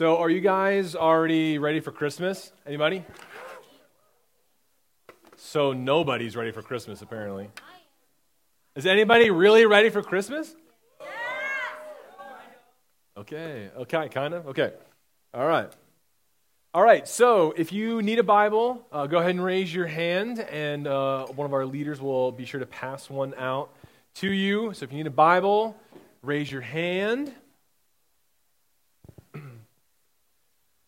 So, are you guys already ready for Christmas? Anybody? So, nobody's ready for Christmas, apparently. Is anybody really ready for Christmas? Okay, okay, kind of? Okay. All right. All right, so if you need a Bible, uh, go ahead and raise your hand, and uh, one of our leaders will be sure to pass one out to you. So if you need a Bible, raise your hand.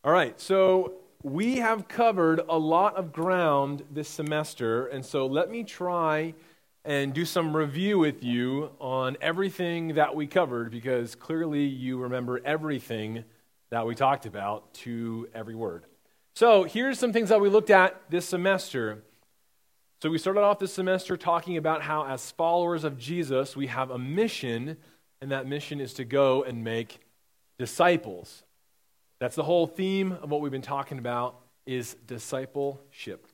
All right, so we have covered a lot of ground this semester, and so let me try and do some review with you on everything that we covered because clearly you remember everything that we talked about to every word. So, here's some things that we looked at this semester. So, we started off this semester talking about how, as followers of Jesus, we have a mission, and that mission is to go and make disciples. That's the whole theme of what we've been talking about is discipleship.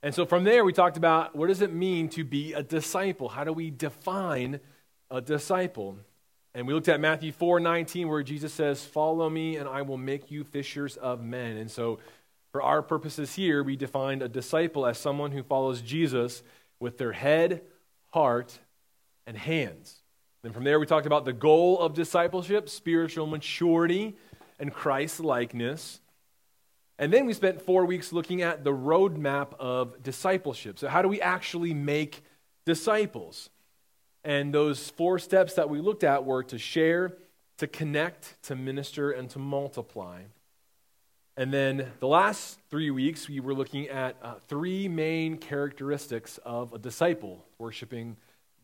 And so from there we talked about what does it mean to be a disciple? How do we define a disciple? And we looked at Matthew 4:19 where Jesus says, "Follow me and I will make you fishers of men." And so for our purposes here, we defined a disciple as someone who follows Jesus with their head, heart, and hands. And from there we talked about the goal of discipleship, spiritual maturity, and Christ likeness. And then we spent four weeks looking at the roadmap of discipleship. So, how do we actually make disciples? And those four steps that we looked at were to share, to connect, to minister, and to multiply. And then the last three weeks, we were looking at uh, three main characteristics of a disciple worshiping,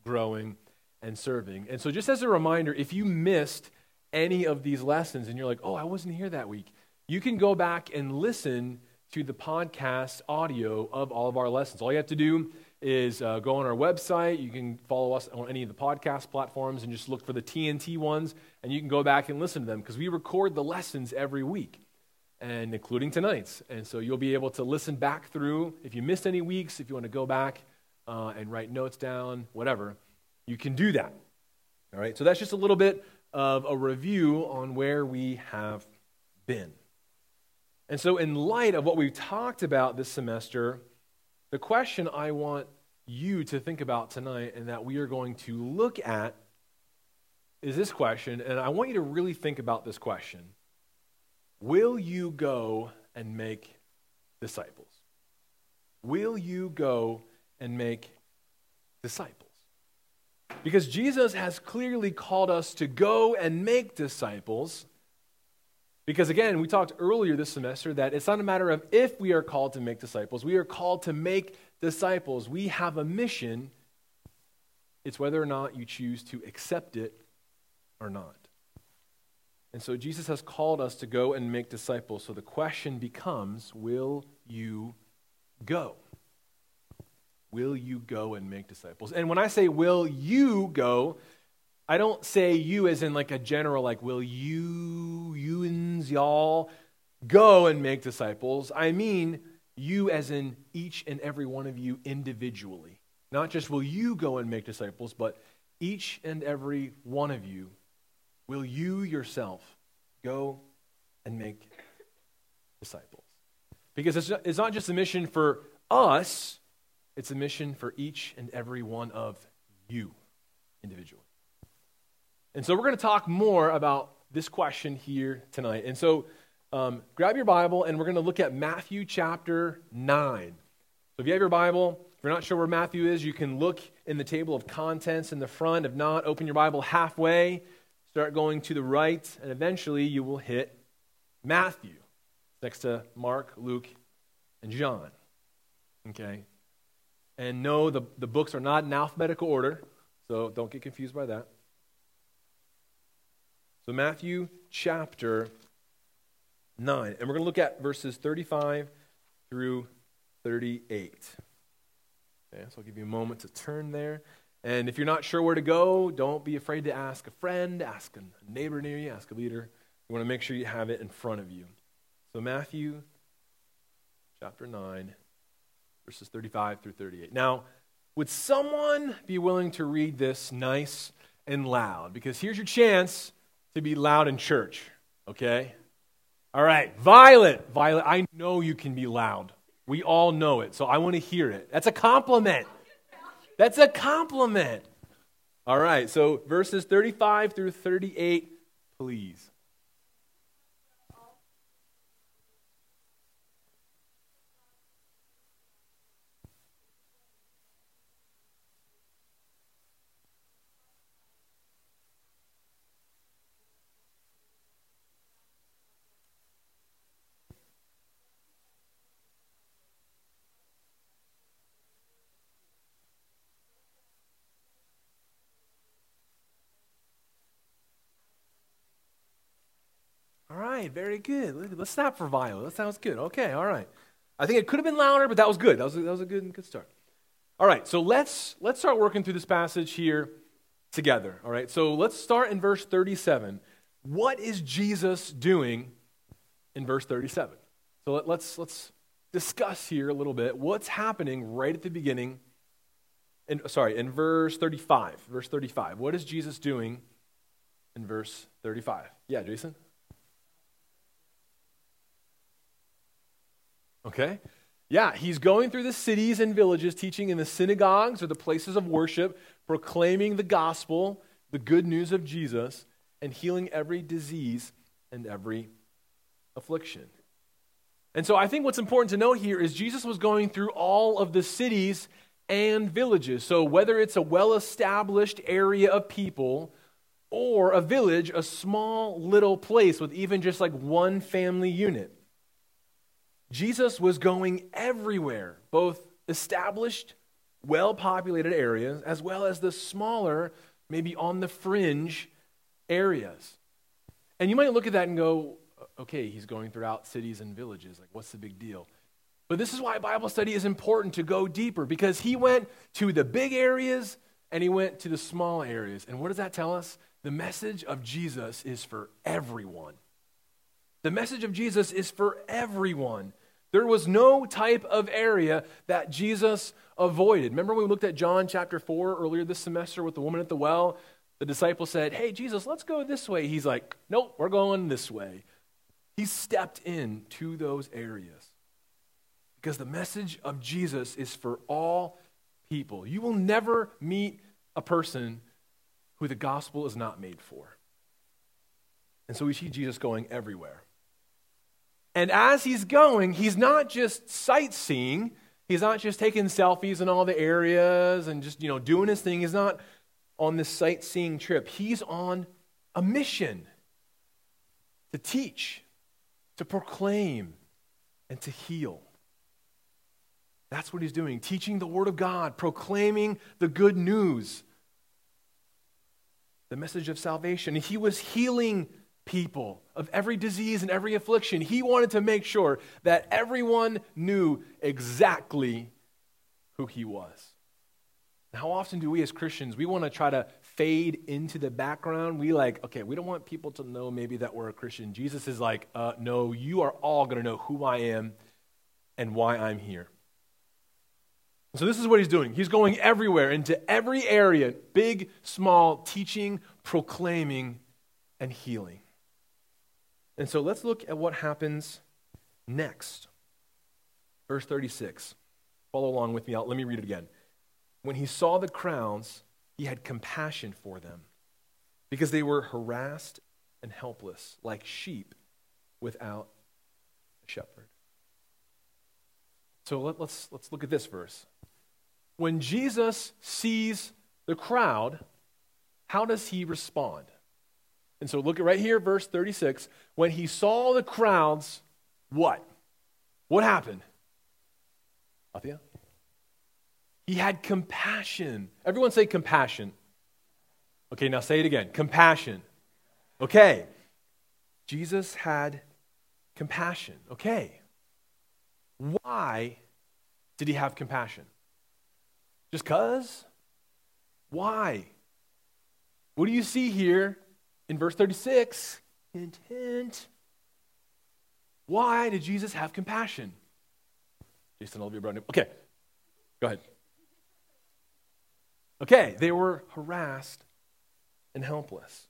growing, and serving. And so, just as a reminder, if you missed any of these lessons and you're like, oh, I wasn't here that week, you can go back and listen to the podcast audio of all of our lessons. All you have to do is uh, go on our website. You can follow us on any of the podcast platforms and just look for the TNT ones, and you can go back and listen to them because we record the lessons every week, and including tonight's. And so you'll be able to listen back through. If you missed any weeks, if you want to go back uh, and write notes down, whatever, you can do that. All right, so that's just a little bit of a review on where we have been. And so, in light of what we've talked about this semester, the question I want you to think about tonight and that we are going to look at is this question. And I want you to really think about this question Will you go and make disciples? Will you go and make disciples? Because Jesus has clearly called us to go and make disciples. Because again, we talked earlier this semester that it's not a matter of if we are called to make disciples, we are called to make disciples. We have a mission. It's whether or not you choose to accept it or not. And so Jesus has called us to go and make disciples. So the question becomes will you go? Will you go and make disciples? And when I say will you go, I don't say you as in like a general, like, will you, youans, y'all, go and make disciples? I mean you as in each and every one of you individually. Not just will you go and make disciples, but each and every one of you, will you yourself go and make disciples? Because it's not just a mission for us it's a mission for each and every one of you individually. And so we're going to talk more about this question here tonight. And so um, grab your Bible and we're going to look at Matthew chapter 9. So if you have your Bible, if you're not sure where Matthew is, you can look in the table of contents in the front. If not, open your Bible halfway, start going to the right, and eventually you will hit Matthew next to Mark, Luke, and John. Okay? And no, the, the books are not in alphabetical order, so don't get confused by that. So, Matthew chapter 9. And we're going to look at verses 35 through 38. Okay, so I'll give you a moment to turn there. And if you're not sure where to go, don't be afraid to ask a friend, ask a neighbor near you, ask a leader. You want to make sure you have it in front of you. So, Matthew chapter 9, verses 35 through 38. Now, would someone be willing to read this nice and loud? Because here's your chance to be loud in church, okay? All right, Violet. Violet, I know you can be loud. We all know it, so I want to hear it. That's a compliment. That's a compliment. All right, so verses 35 through 38, please. Very good. Let's stop for Violet. That sounds good. Okay, all right. I think it could have been louder, but that was good. That was a, that was a good good start. All right, so let's let's start working through this passage here together. All right, so let's start in verse 37. What is Jesus doing in verse 37? So let, let's let's discuss here a little bit what's happening right at the beginning. In, sorry, in verse 35. Verse 35. What is Jesus doing in verse 35? Yeah, Jason? Okay? Yeah, he's going through the cities and villages, teaching in the synagogues or the places of worship, proclaiming the gospel, the good news of Jesus, and healing every disease and every affliction. And so I think what's important to note here is Jesus was going through all of the cities and villages. So whether it's a well established area of people or a village, a small little place with even just like one family unit. Jesus was going everywhere, both established, well populated areas, as well as the smaller, maybe on the fringe areas. And you might look at that and go, okay, he's going throughout cities and villages. Like, what's the big deal? But this is why Bible study is important to go deeper because he went to the big areas and he went to the small areas. And what does that tell us? The message of Jesus is for everyone. The message of Jesus is for everyone. There was no type of area that Jesus avoided. Remember when we looked at John chapter 4 earlier this semester with the woman at the well? The disciple said, Hey, Jesus, let's go this way. He's like, Nope, we're going this way. He stepped into those areas because the message of Jesus is for all people. You will never meet a person who the gospel is not made for. And so we see Jesus going everywhere. And as he's going, he's not just sightseeing. He's not just taking selfies in all the areas and just, you know, doing his thing. He's not on this sightseeing trip. He's on a mission to teach, to proclaim, and to heal. That's what he's doing, teaching the Word of God, proclaiming the good news, the message of salvation. He was healing people of every disease and every affliction. He wanted to make sure that everyone knew exactly who he was. how often do we as Christians, we want to try to fade into the background? We like, okay, we don't want people to know maybe that we're a Christian. Jesus is like, uh, no, you are all going to know who I am and why I'm here. So, this is what he's doing. He's going everywhere, into every area, big, small, teaching, proclaiming, and healing. And so let's look at what happens next. Verse 36. Follow along with me. Let me read it again. When he saw the crowds, he had compassion for them because they were harassed and helpless, like sheep without a shepherd. So let, let's, let's look at this verse. When Jesus sees the crowd, how does he respond? And so look at right here, verse 36. When he saw the crowds, what? What happened? Althea? He had compassion. Everyone say compassion. Okay, now say it again. Compassion. Okay. Jesus had compassion. Okay. Why did he have compassion? Just because? Why? What do you see here in verse 36, hint, hint. Why did Jesus have compassion? Jason, I'll be around. Okay, go ahead. Okay, they were harassed and helpless.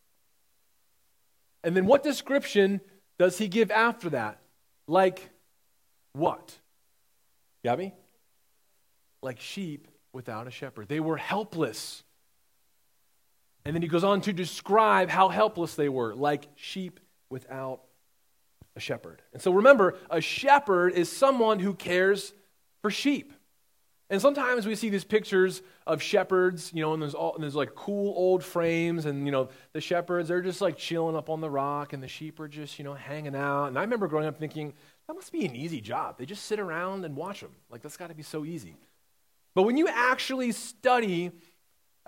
And then what description does he give after that? Like what? Gabby? Like sheep without a shepherd. They were helpless. And then he goes on to describe how helpless they were, like sheep without a shepherd. And so remember, a shepherd is someone who cares for sheep. And sometimes we see these pictures of shepherds, you know, and there's, all, and there's like cool old frames, and, you know, the shepherds, they're just like chilling up on the rock, and the sheep are just, you know, hanging out. And I remember growing up thinking, that must be an easy job. They just sit around and watch them. Like, that's got to be so easy. But when you actually study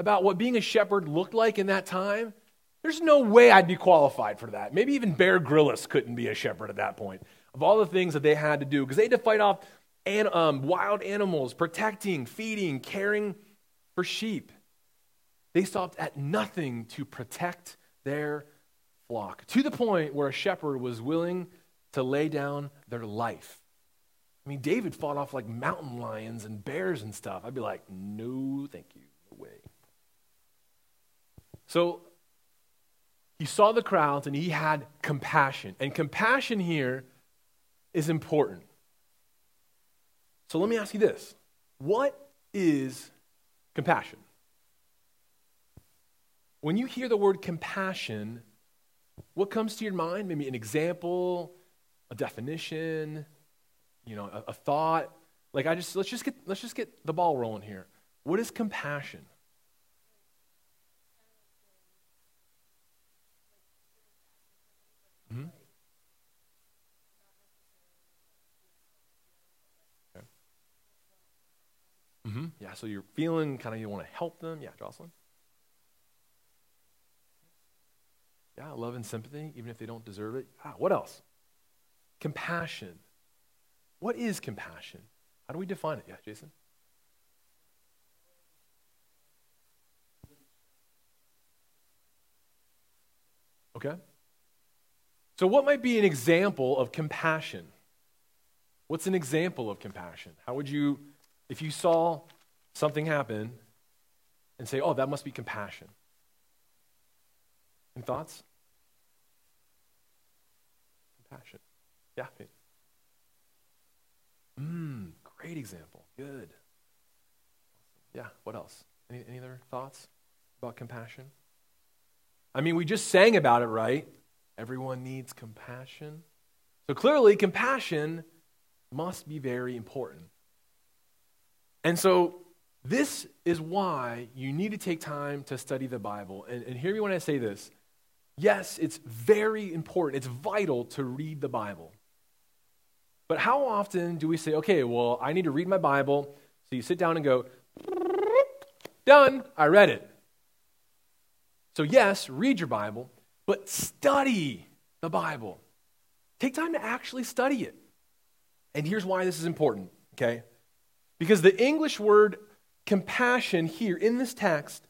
about what being a shepherd looked like in that time, there's no way I'd be qualified for that. Maybe even Bear Grylls couldn't be a shepherd at that point of all the things that they had to do because they had to fight off and, um, wild animals, protecting, feeding, caring for sheep. They stopped at nothing to protect their flock to the point where a shepherd was willing to lay down their life. I mean, David fought off like mountain lions and bears and stuff. I'd be like, no, thank you. So he saw the crowds and he had compassion. And compassion here is important. So let me ask you this What is compassion? When you hear the word compassion, what comes to your mind? Maybe an example, a definition, you know, a, a thought. Like I just let's just get let's just get the ball rolling here. What is compassion? Mm-hmm. Mm-hmm. Yeah, so you're feeling kind of you want to help them. Yeah, Jocelyn. Yeah, love and sympathy, even if they don't deserve it. Ah, what else? Compassion. What is compassion? How do we define it? Yeah, Jason? Okay. So, what might be an example of compassion? What's an example of compassion? How would you if you saw something happen and say, oh, that must be compassion. Any thoughts? Compassion. Yeah. Mmm, great example. Good. Yeah, what else? Any, any other thoughts about compassion? I mean, we just sang about it, right? Everyone needs compassion. So clearly, compassion must be very important. And so, this is why you need to take time to study the Bible. And, and hear me when I say this. Yes, it's very important, it's vital to read the Bible. But how often do we say, okay, well, I need to read my Bible? So you sit down and go, done, I read it. So, yes, read your Bible, but study the Bible. Take time to actually study it. And here's why this is important, okay? Because the English word compassion here in this text,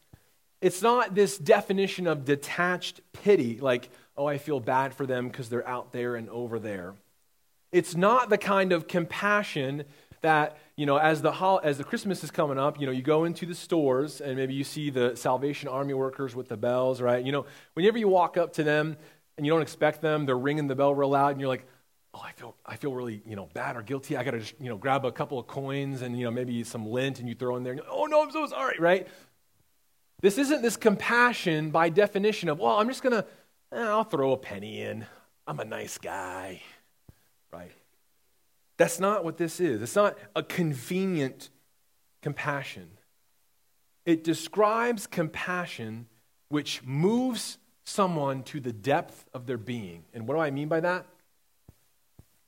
it's not this definition of detached pity, like, oh, I feel bad for them because they're out there and over there. It's not the kind of compassion that, you know, as the, hol- as the Christmas is coming up, you know, you go into the stores and maybe you see the Salvation Army workers with the bells, right? You know, whenever you walk up to them and you don't expect them, they're ringing the bell real loud and you're like, oh, I feel, I feel really, you know, bad or guilty. I got to you know, grab a couple of coins and, you know, maybe some lint and you throw in there. Oh, no, I'm so sorry, right? This isn't this compassion by definition of, well, I'm just going to, eh, I'll throw a penny in. I'm a nice guy, right? That's not what this is. It's not a convenient compassion. It describes compassion which moves someone to the depth of their being. And what do I mean by that?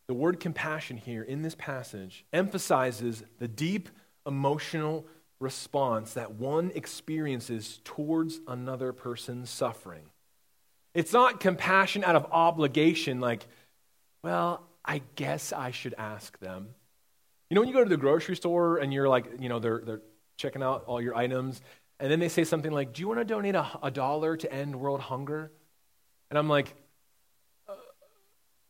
The word compassion here in this passage emphasizes the deep emotional response that one experiences towards another person's suffering. It's not compassion out of obligation, like, well, I guess I should ask them. You know, when you go to the grocery store and you're like, you know, they're, they're checking out all your items, and then they say something like, Do you want to donate a, a dollar to end world hunger? And I'm like,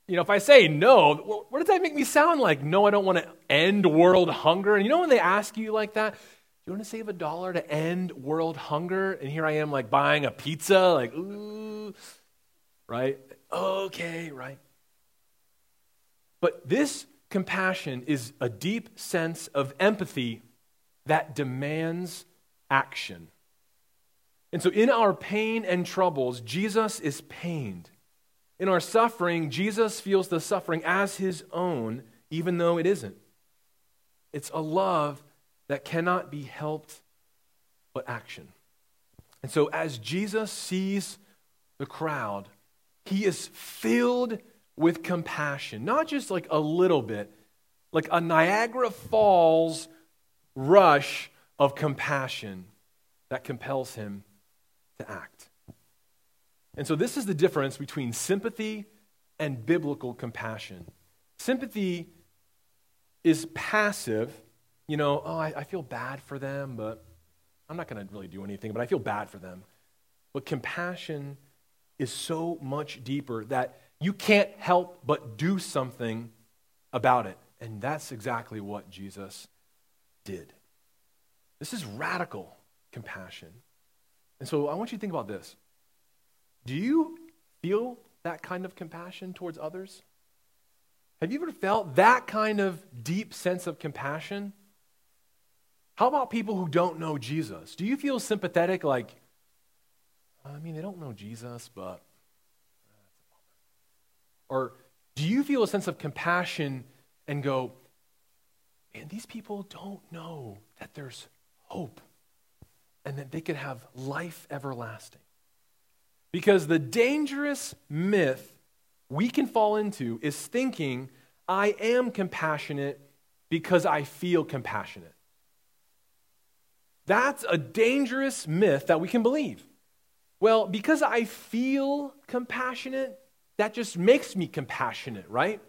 you know, if I say no, what does that make me sound like? No, I don't want to end world hunger. And you know when they ask you like that, do you want to save a dollar to end world hunger? And here I am like buying a pizza, like, ooh, right? Okay, right. But this compassion is a deep sense of empathy that demands action. And so, in our pain and troubles, Jesus is pained. In our suffering, Jesus feels the suffering as his own, even though it isn't. It's a love that cannot be helped but action. And so, as Jesus sees the crowd, he is filled with compassion, not just like a little bit, like a Niagara Falls rush of compassion that compels him to act. And so, this is the difference between sympathy and biblical compassion. Sympathy is passive. You know, oh, I, I feel bad for them, but I'm not going to really do anything, but I feel bad for them. But compassion is so much deeper that you can't help but do something about it. And that's exactly what Jesus did. This is radical compassion. And so I want you to think about this. Do you feel that kind of compassion towards others? Have you ever felt that kind of deep sense of compassion? How about people who don't know Jesus? Do you feel sympathetic, like, I mean, they don't know Jesus, but. Uh, or do you feel a sense of compassion and go, man, these people don't know that there's hope and that they could have life everlasting? Because the dangerous myth we can fall into is thinking, I am compassionate because I feel compassionate. That's a dangerous myth that we can believe. Well, because I feel compassionate, that just makes me compassionate, right?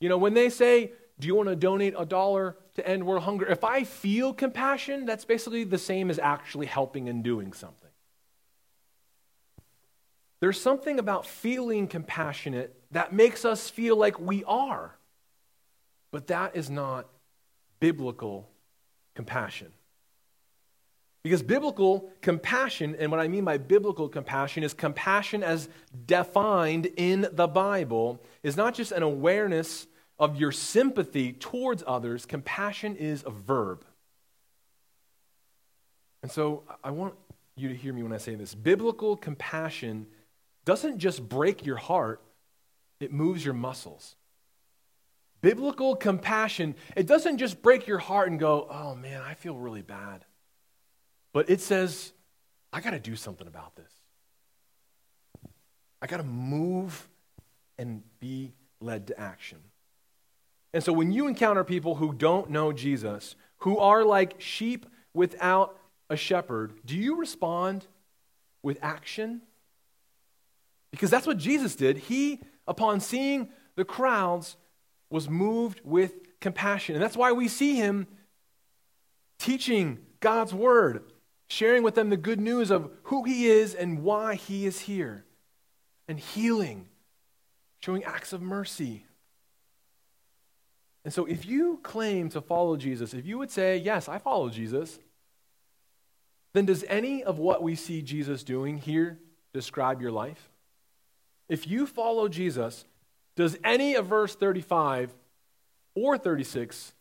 You know, when they say, Do you want to donate a dollar to end world hunger? If I feel compassion, that's basically the same as actually helping and doing something. There's something about feeling compassionate that makes us feel like we are. But that is not biblical compassion. Because biblical compassion, and what I mean by biblical compassion is compassion as defined in the Bible, is not just an awareness of your sympathy towards others. Compassion is a verb. And so I want you to hear me when I say this. Biblical compassion doesn't just break your heart, it moves your muscles. Biblical compassion, it doesn't just break your heart and go, oh man, I feel really bad. But it says, I got to do something about this. I got to move and be led to action. And so when you encounter people who don't know Jesus, who are like sheep without a shepherd, do you respond with action? Because that's what Jesus did. He, upon seeing the crowds, was moved with compassion. And that's why we see him teaching God's word, sharing with them the good news of who he is and why he is here, and healing, showing acts of mercy. And so, if you claim to follow Jesus, if you would say, Yes, I follow Jesus, then does any of what we see Jesus doing here describe your life? If you follow Jesus, does any of verse 35 or 36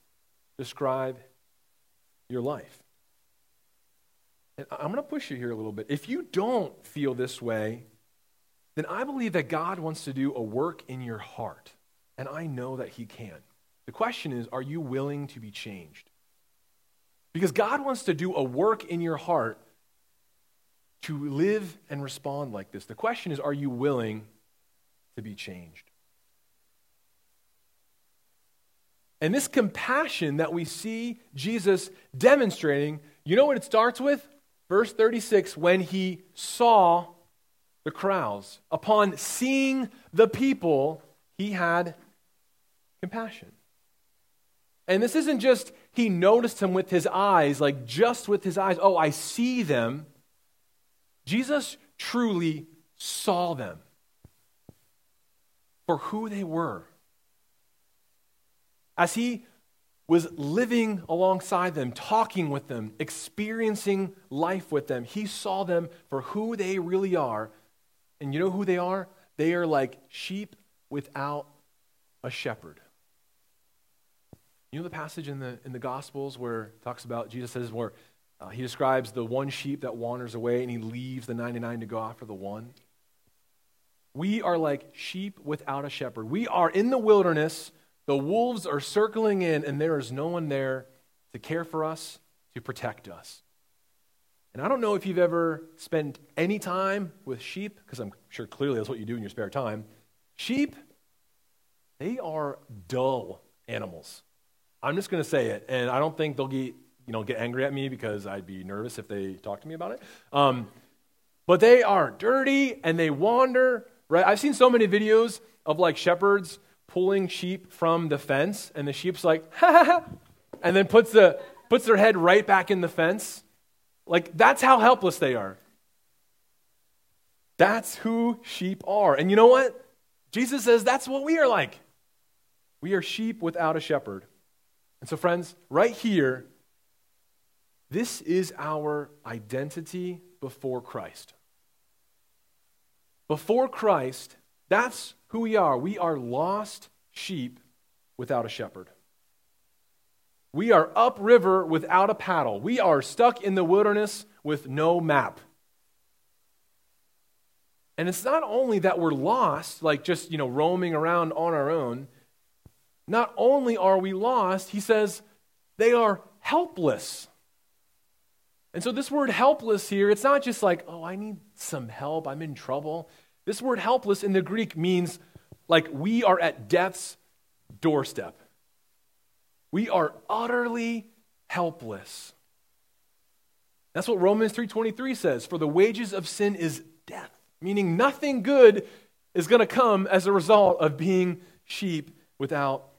describe your life? And I'm going to push you here a little bit. If you don't feel this way, then I believe that God wants to do a work in your heart. And I know that He can. The question is are you willing to be changed? Because God wants to do a work in your heart to live and respond like this. The question is are you willing to be changed? And this compassion that we see Jesus demonstrating, you know what it starts with? Verse 36 when he saw the crowds. Upon seeing the people, he had compassion. And this isn't just he noticed them with his eyes, like just with his eyes. Oh, I see them. Jesus truly saw them for who they were as he was living alongside them, talking with them, experiencing life with them, he saw them for who they really are. And you know who they are? They are like sheep without a shepherd. You know the passage in the, in the Gospels where it talks about, Jesus says, where uh, he describes the one sheep that wanders away and he leaves the 99 to go after the one? We are like sheep without a shepherd. We are in the wilderness, the wolves are circling in, and there is no one there to care for us, to protect us. And I don't know if you've ever spent any time with sheep, because I'm sure clearly that's what you do in your spare time. Sheep, they are dull animals. I'm just going to say it, and I don't think they'll get, you know, get angry at me because I'd be nervous if they talked to me about it. Um, but they are dirty and they wander, right? I've seen so many videos of like shepherds pulling sheep from the fence, and the sheep's like, ha ha ha, and then puts, the, puts their head right back in the fence. Like, that's how helpless they are. That's who sheep are. And you know what? Jesus says that's what we are like. We are sheep without a shepherd. And so, friends, right here, this is our identity before Christ. Before Christ, that's who we are. We are lost sheep without a shepherd. We are upriver without a paddle. We are stuck in the wilderness with no map. And it's not only that we're lost, like just, you know, roaming around on our own. Not only are we lost, he says they are helpless. And so, this word helpless here, it's not just like, oh, I need some help, I'm in trouble. This word helpless in the Greek means like we are at death's doorstep. We are utterly helpless. That's what Romans 3:23 says, for the wages of sin is death, meaning nothing good is going to come as a result of being sheep without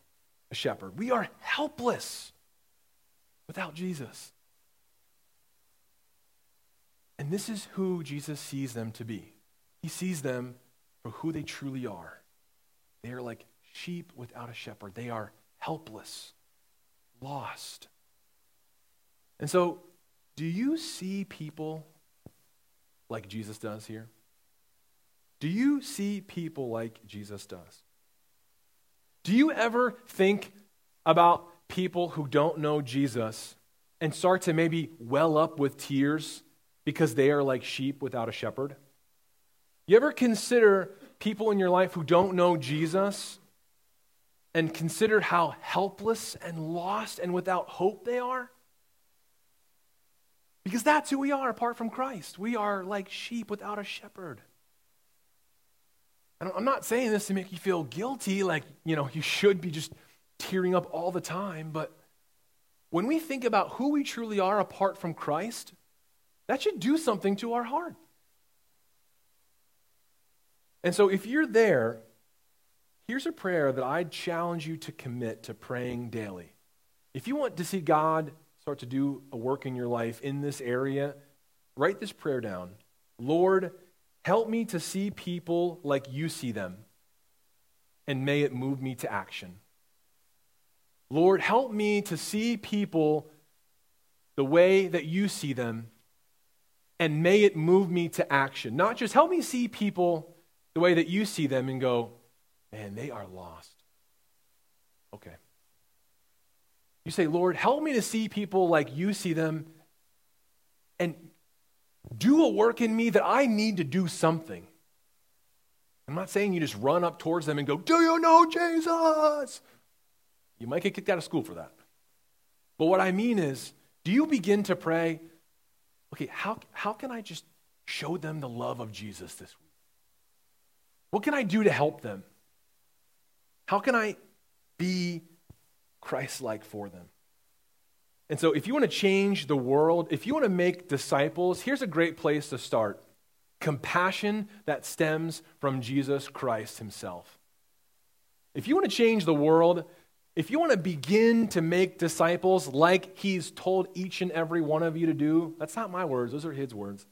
a shepherd. We are helpless without Jesus. And this is who Jesus sees them to be. He sees them for who they truly are. They are like sheep without a shepherd. They are helpless lost. And so, do you see people like Jesus does here? Do you see people like Jesus does? Do you ever think about people who don't know Jesus and start to maybe well up with tears because they are like sheep without a shepherd? You ever consider people in your life who don't know Jesus and consider how helpless and lost and without hope they are? Because that's who we are apart from Christ. We are like sheep without a shepherd. I'm not saying this to make you feel guilty, like, you know, you should be just tearing up all the time, but when we think about who we truly are apart from Christ, that should do something to our heart. And so if you're there Here's a prayer that I'd challenge you to commit to praying daily. If you want to see God start to do a work in your life in this area, write this prayer down Lord, help me to see people like you see them, and may it move me to action. Lord, help me to see people the way that you see them, and may it move me to action. Not just help me see people the way that you see them and go, man, they are lost. Okay. You say, Lord, help me to see people like you see them and do a work in me that I need to do something. I'm not saying you just run up towards them and go, Do you know Jesus? You might get kicked out of school for that. But what I mean is, do you begin to pray, okay, how, how can I just show them the love of Jesus this week? What can I do to help them? How can I be Christ like for them? And so, if you want to change the world, if you want to make disciples, here's a great place to start compassion that stems from Jesus Christ Himself. If you want to change the world, if you want to begin to make disciples like He's told each and every one of you to do, that's not my words, those are His words,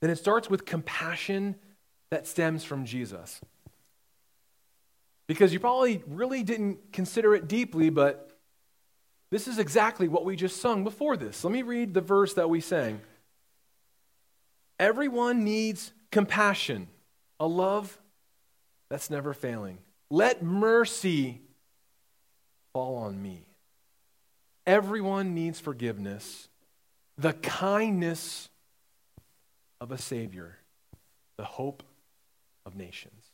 then it starts with compassion that stems from Jesus because you probably really didn't consider it deeply, but this is exactly what we just sung before this. Let me read the verse that we sang. Everyone needs compassion, a love that's never failing. Let mercy fall on me. Everyone needs forgiveness, the kindness of a Savior, the hope of nations.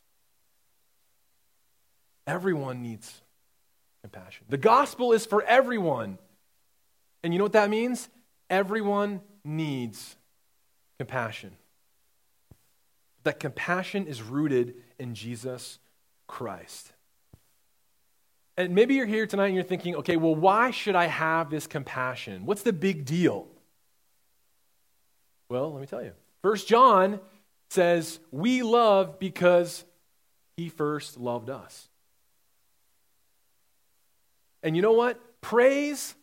Everyone needs compassion. The gospel is for everyone. And you know what that means? Everyone needs compassion. That compassion is rooted in Jesus Christ. And maybe you're here tonight and you're thinking, okay, well, why should I have this compassion? What's the big deal? Well, let me tell you. First John says, We love because he first loved us. And you know what? Praise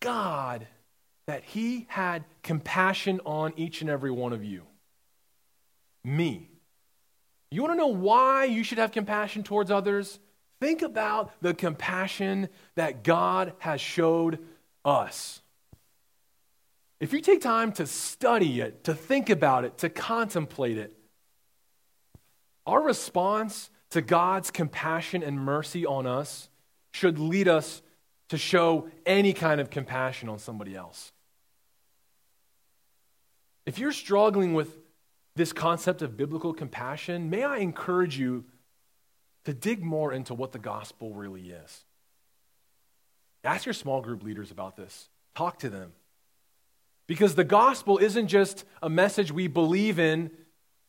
God that he had compassion on each and every one of you. Me. You want to know why you should have compassion towards others? Think about the compassion that God has showed us. If you take time to study it, to think about it, to contemplate it, our response to God's compassion and mercy on us should lead us to show any kind of compassion on somebody else. If you're struggling with this concept of biblical compassion, may I encourage you to dig more into what the gospel really is. Ask your small group leaders about this, talk to them. Because the gospel isn't just a message we believe in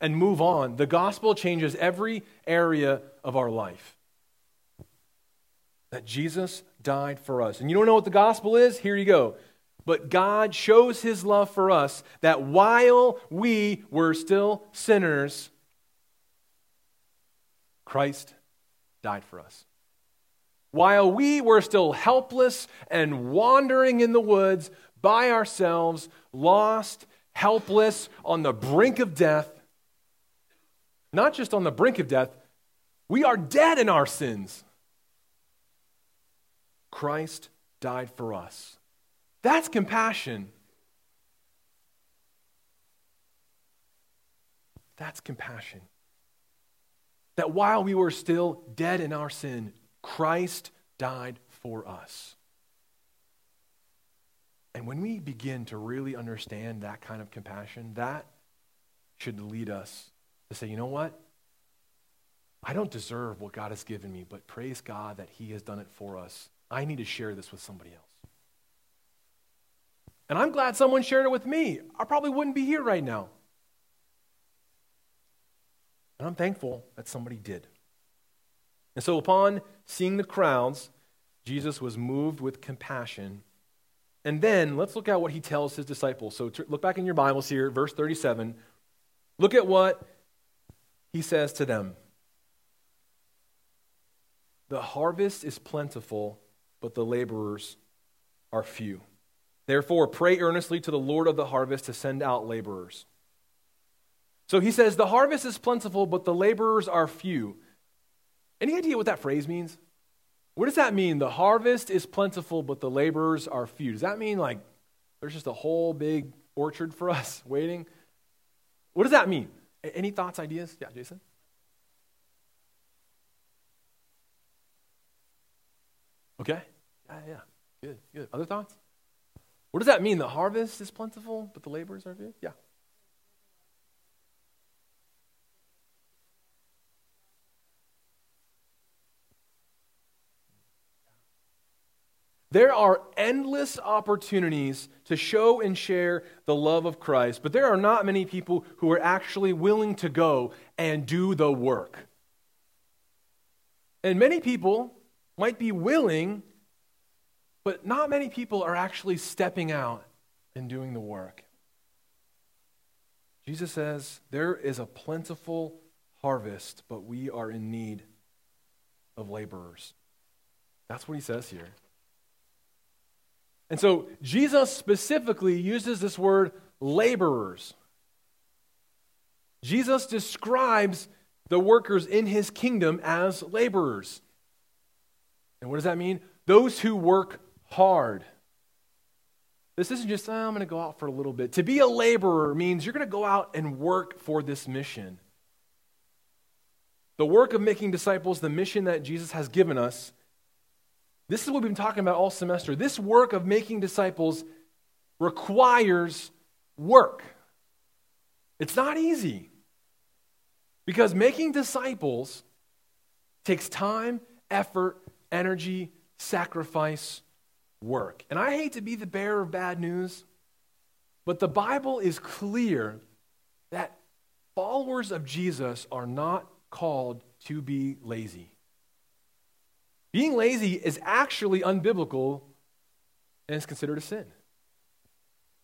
and move on, the gospel changes every area of our life. That Jesus died for us. And you don't know what the gospel is? Here you go. But God shows his love for us that while we were still sinners, Christ died for us. While we were still helpless and wandering in the woods by ourselves, lost, helpless, on the brink of death, not just on the brink of death, we are dead in our sins. Christ died for us. That's compassion. That's compassion that while we were still dead in our sin, Christ died for us. And when we begin to really understand that kind of compassion, that should lead us to say, you know what? I don't deserve what God has given me, but praise God that He has done it for us. I need to share this with somebody else. And I'm glad someone shared it with me. I probably wouldn't be here right now. And I'm thankful that somebody did. And so, upon seeing the crowds, Jesus was moved with compassion. And then let's look at what he tells his disciples. So, look back in your Bibles here, verse 37. Look at what he says to them The harvest is plentiful, but the laborers are few. Therefore, pray earnestly to the Lord of the harvest to send out laborers. So he says, The harvest is plentiful, but the laborers are few. Any idea what that phrase means? What does that mean? The harvest is plentiful, but the laborers are few. Does that mean like there's just a whole big orchard for us waiting? What does that mean? Any thoughts, ideas? Yeah, Jason? Okay. Yeah, yeah. Good, good. Other thoughts? What does that mean? The harvest is plentiful, but the laborers are few? Yeah. There are endless opportunities to show and share the love of Christ, but there are not many people who are actually willing to go and do the work. And many people might be willing, but not many people are actually stepping out and doing the work. Jesus says, There is a plentiful harvest, but we are in need of laborers. That's what he says here. And so Jesus specifically uses this word laborers. Jesus describes the workers in his kingdom as laborers. And what does that mean? Those who work hard. This isn't just, oh, I'm going to go out for a little bit. To be a laborer means you're going to go out and work for this mission. the work of making disciples, the mission that Jesus has given us, this is what we've been talking about all semester. This work of making disciples requires work. It's not easy. Because making disciples takes time, effort, energy, sacrifice, work. And I hate to be the bearer of bad news, but the Bible is clear that followers of Jesus are not called to be lazy. Being lazy is actually unbiblical and is considered a sin.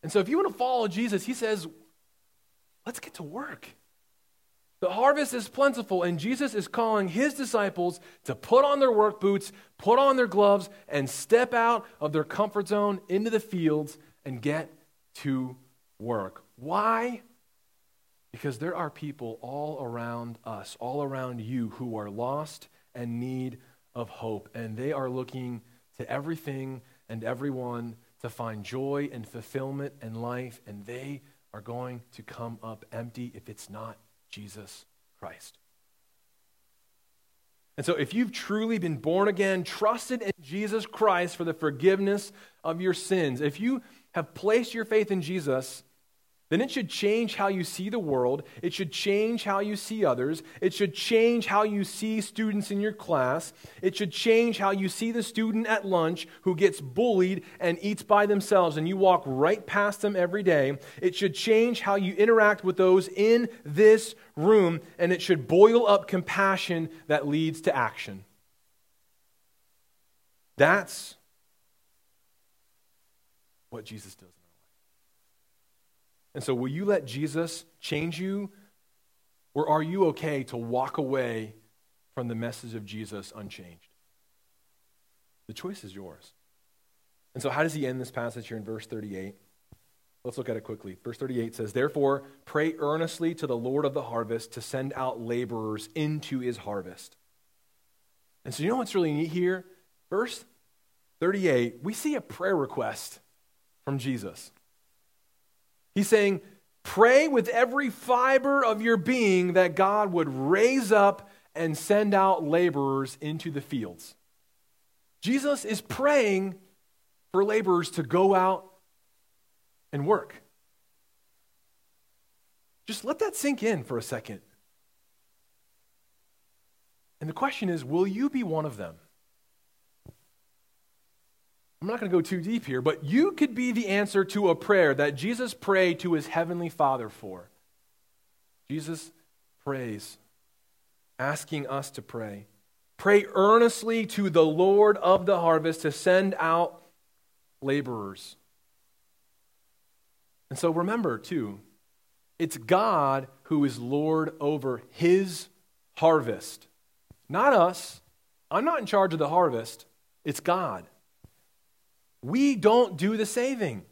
And so, if you want to follow Jesus, he says, let's get to work. The harvest is plentiful, and Jesus is calling his disciples to put on their work boots, put on their gloves, and step out of their comfort zone into the fields and get to work. Why? Because there are people all around us, all around you, who are lost and need of hope, and they are looking to everything and everyone to find joy and fulfillment and life, and they are going to come up empty if it's not Jesus Christ. And so, if you've truly been born again, trusted in Jesus Christ for the forgiveness of your sins, if you have placed your faith in Jesus, then it should change how you see the world. It should change how you see others. It should change how you see students in your class. It should change how you see the student at lunch who gets bullied and eats by themselves and you walk right past them every day. It should change how you interact with those in this room and it should boil up compassion that leads to action. That's what Jesus does. And so, will you let Jesus change you? Or are you okay to walk away from the message of Jesus unchanged? The choice is yours. And so, how does he end this passage here in verse 38? Let's look at it quickly. Verse 38 says, Therefore, pray earnestly to the Lord of the harvest to send out laborers into his harvest. And so, you know what's really neat here? Verse 38, we see a prayer request from Jesus. He's saying, pray with every fiber of your being that God would raise up and send out laborers into the fields. Jesus is praying for laborers to go out and work. Just let that sink in for a second. And the question is will you be one of them? I'm not going to go too deep here, but you could be the answer to a prayer that Jesus prayed to his heavenly Father for. Jesus prays, asking us to pray. Pray earnestly to the Lord of the harvest to send out laborers. And so remember, too, it's God who is Lord over his harvest, not us. I'm not in charge of the harvest, it's God. We don't do the saving.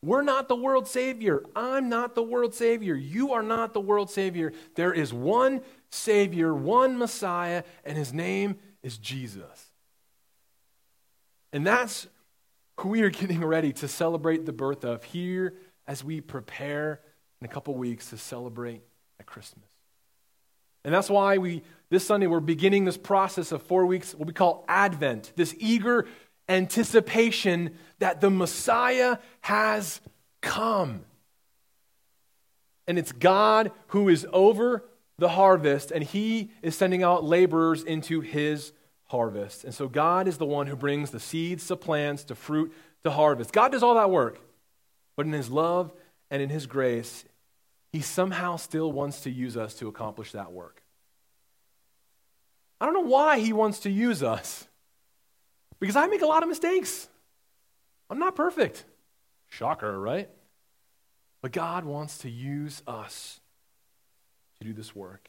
We're not the world savior. I'm not the world savior. You are not the world savior. There is one savior, one Messiah, and his name is Jesus. And that's who we are getting ready to celebrate the birth of here as we prepare in a couple weeks to celebrate at Christmas. And that's why we this Sunday we're beginning this process of 4 weeks what we call Advent, this eager anticipation that the Messiah has come. And it's God who is over the harvest, and He is sending out laborers into His harvest. And so God is the one who brings the seeds to plants, to fruit, to harvest. God does all that work. But in His love and in His grace, He somehow still wants to use us to accomplish that work. I don't know why He wants to use us. Because I make a lot of mistakes. I'm not perfect. Shocker, right? But God wants to use us to do this work.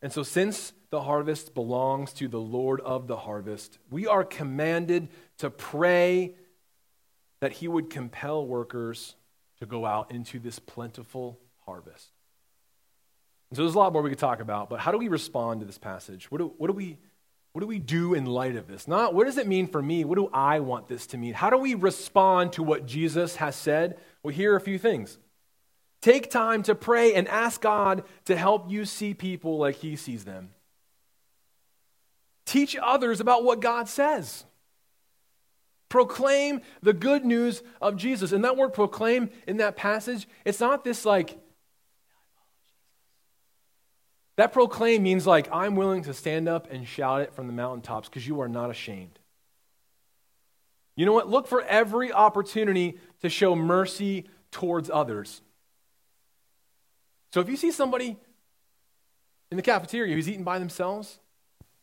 And so, since the harvest belongs to the Lord of the harvest, we are commanded to pray that He would compel workers to go out into this plentiful harvest. And so, there's a lot more we could talk about, but how do we respond to this passage? What do, what do we what do we do in light of this? Not what does it mean for me? What do I want this to mean? How do we respond to what Jesus has said? Well, here are a few things. Take time to pray and ask God to help you see people like He sees them. Teach others about what God says. Proclaim the good news of Jesus. And that word proclaim in that passage, it's not this like, that proclaim means like, I'm willing to stand up and shout it from the mountaintops because you are not ashamed. You know what? Look for every opportunity to show mercy towards others. So if you see somebody in the cafeteria who's eating by themselves,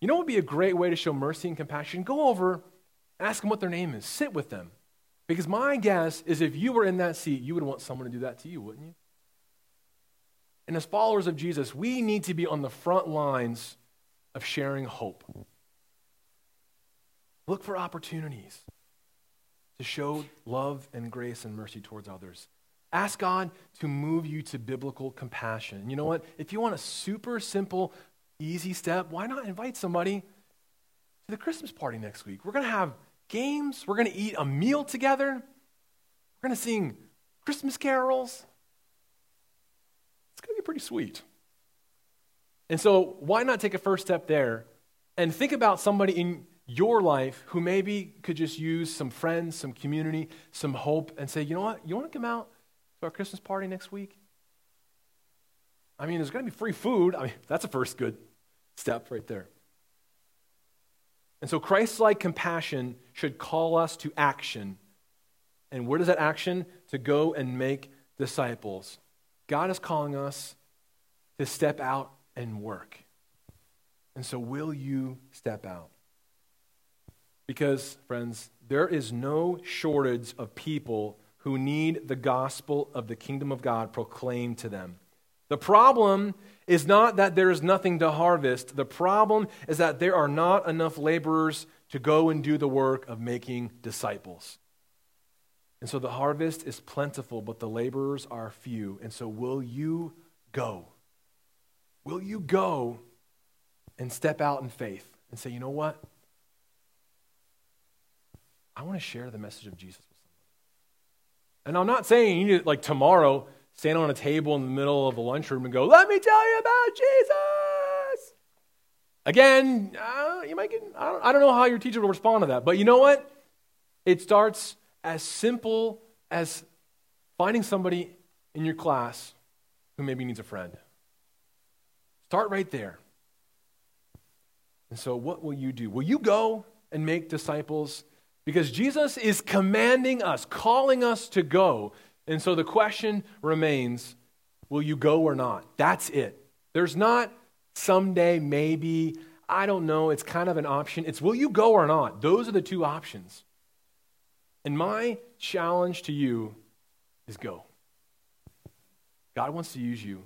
you know what would be a great way to show mercy and compassion? Go over Ask them what their name is. Sit with them. Because my guess is if you were in that seat, you would want someone to do that to you, wouldn't you? And as followers of Jesus, we need to be on the front lines of sharing hope. Look for opportunities to show love and grace and mercy towards others. Ask God to move you to biblical compassion. You know what? If you want a super simple, easy step, why not invite somebody to the Christmas party next week? We're going to have games. We're going to eat a meal together. We're going to sing Christmas carols. It's going to be pretty sweet. And so, why not take a first step there and think about somebody in your life who maybe could just use some friends, some community, some hope, and say, you know what, you want to come out to our Christmas party next week? I mean, there's going to be free food. I mean, that's a first good step right there. And so Christ like compassion should call us to action. And where does that action? To go and make disciples. God is calling us to step out and work. And so, will you step out? Because, friends, there is no shortage of people who need the gospel of the kingdom of God proclaimed to them. The problem is not that there is nothing to harvest. The problem is that there are not enough laborers to go and do the work of making disciples. And so the harvest is plentiful, but the laborers are few. And so, will you go? Will you go and step out in faith and say, you know what? I want to share the message of Jesus with somebody. And I'm not saying you need to, like, tomorrow stand on a table in the middle of a lunchroom and go, Let me tell you about Jesus. Again, uh, you might get, I don't, I don't know how your teacher will respond to that, but you know what? It starts as simple as finding somebody in your class who maybe needs a friend. Start right there. And so, what will you do? Will you go and make disciples? Because Jesus is commanding us, calling us to go. And so the question remains will you go or not? That's it. There's not someday, maybe, I don't know. It's kind of an option. It's will you go or not? Those are the two options. And my challenge to you is go. God wants to use you